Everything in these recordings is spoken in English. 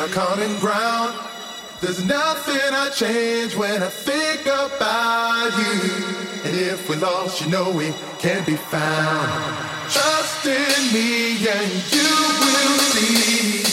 our common ground. There's nothing I change when I think about you. And if we're lost, you know we can be found. Trust in me and you will see.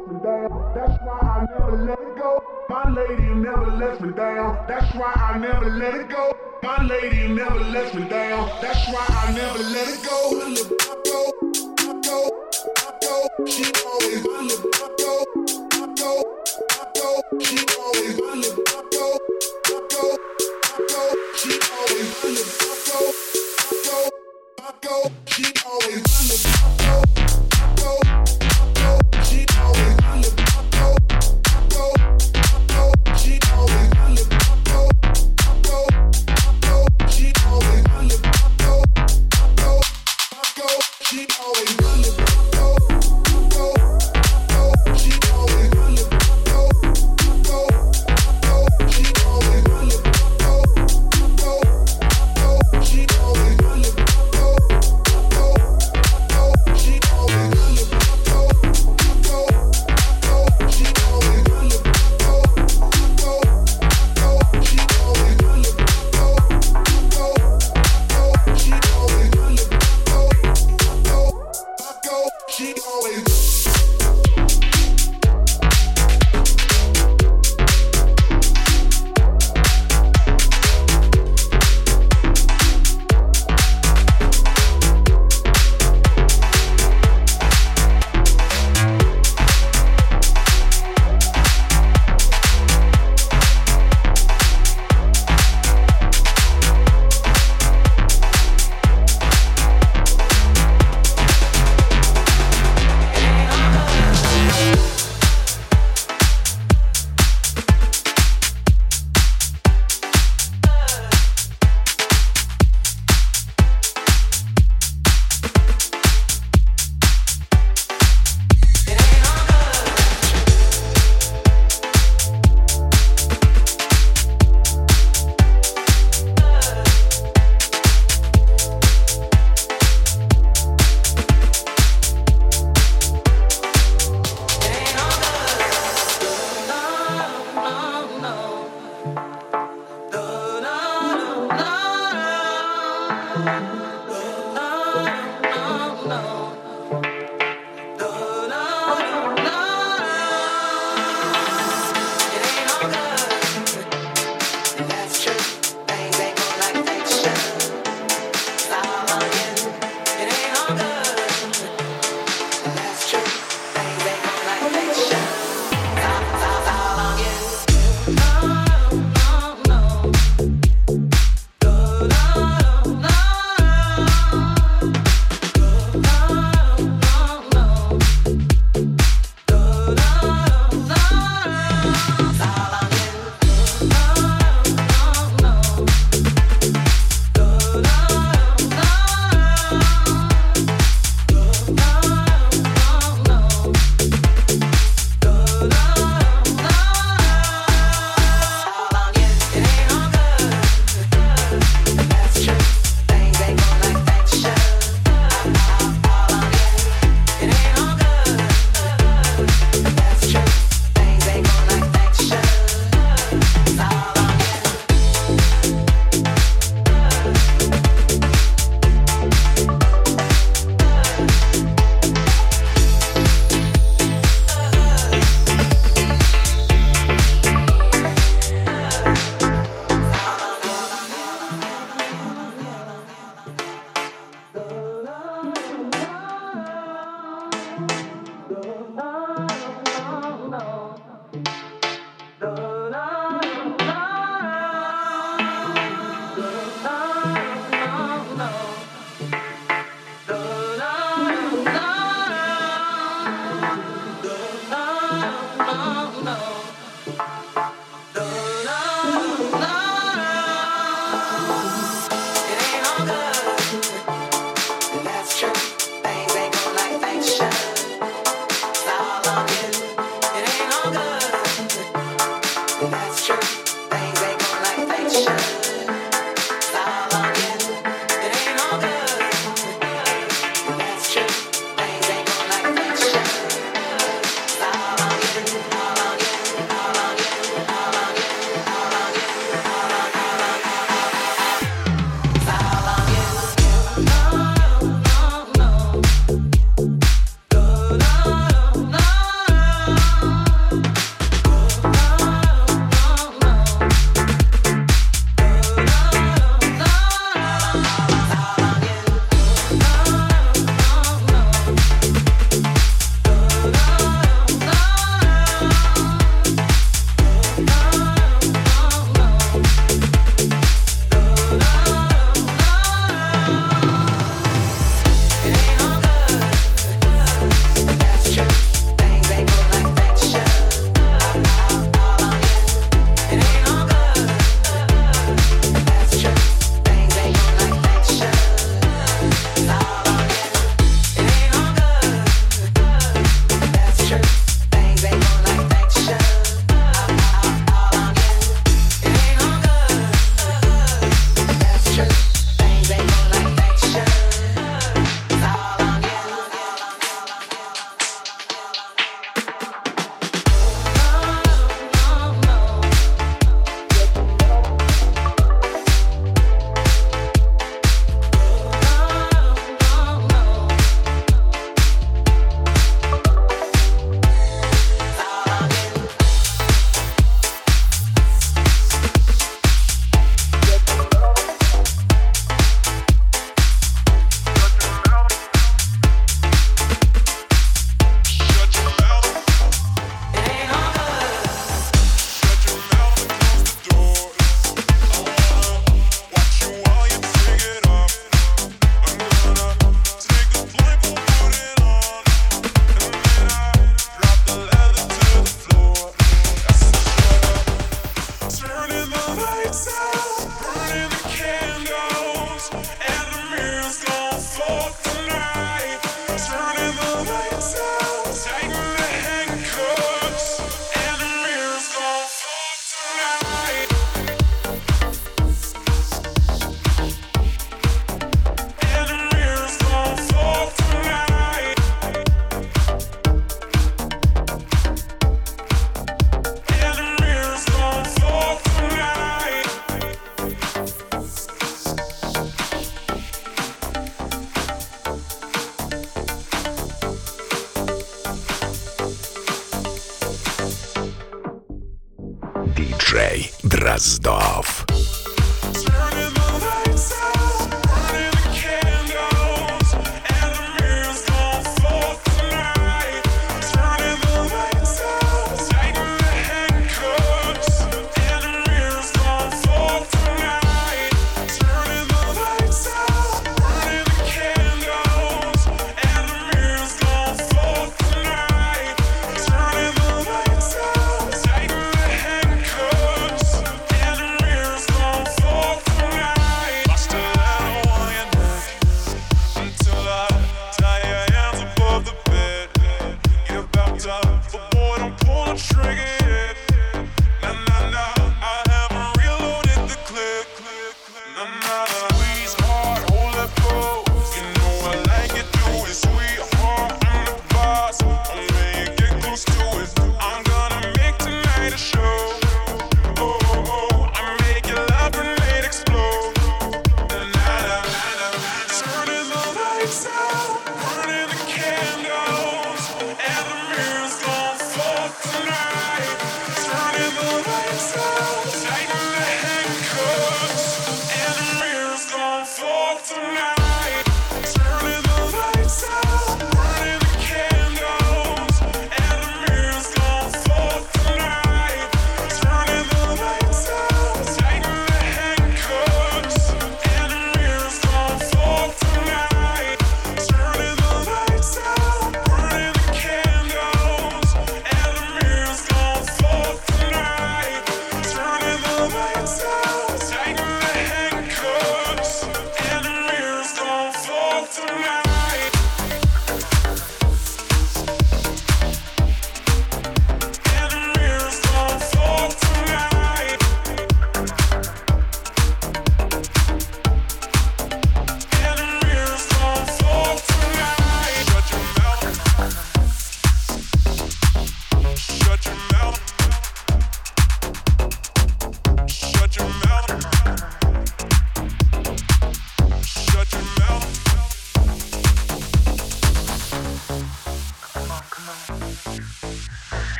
me down. That's why I never let it go. My lady never lets me down. That's why I never let it go. My lady never lets me down. That's why I never let it go. Go, go, go. She always go, go, go. She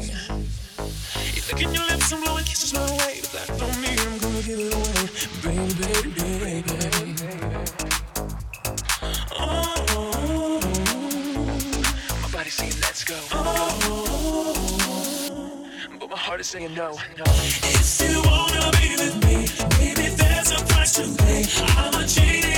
You look at your lips and blowing kisses my way. but Black on me, I'm gonna give it away. Baby, baby, baby. Oh, my body's saying let's go. Oh, but my heart is saying no. If you wanna be with me, baby, there's a price to pay. I'm a genie.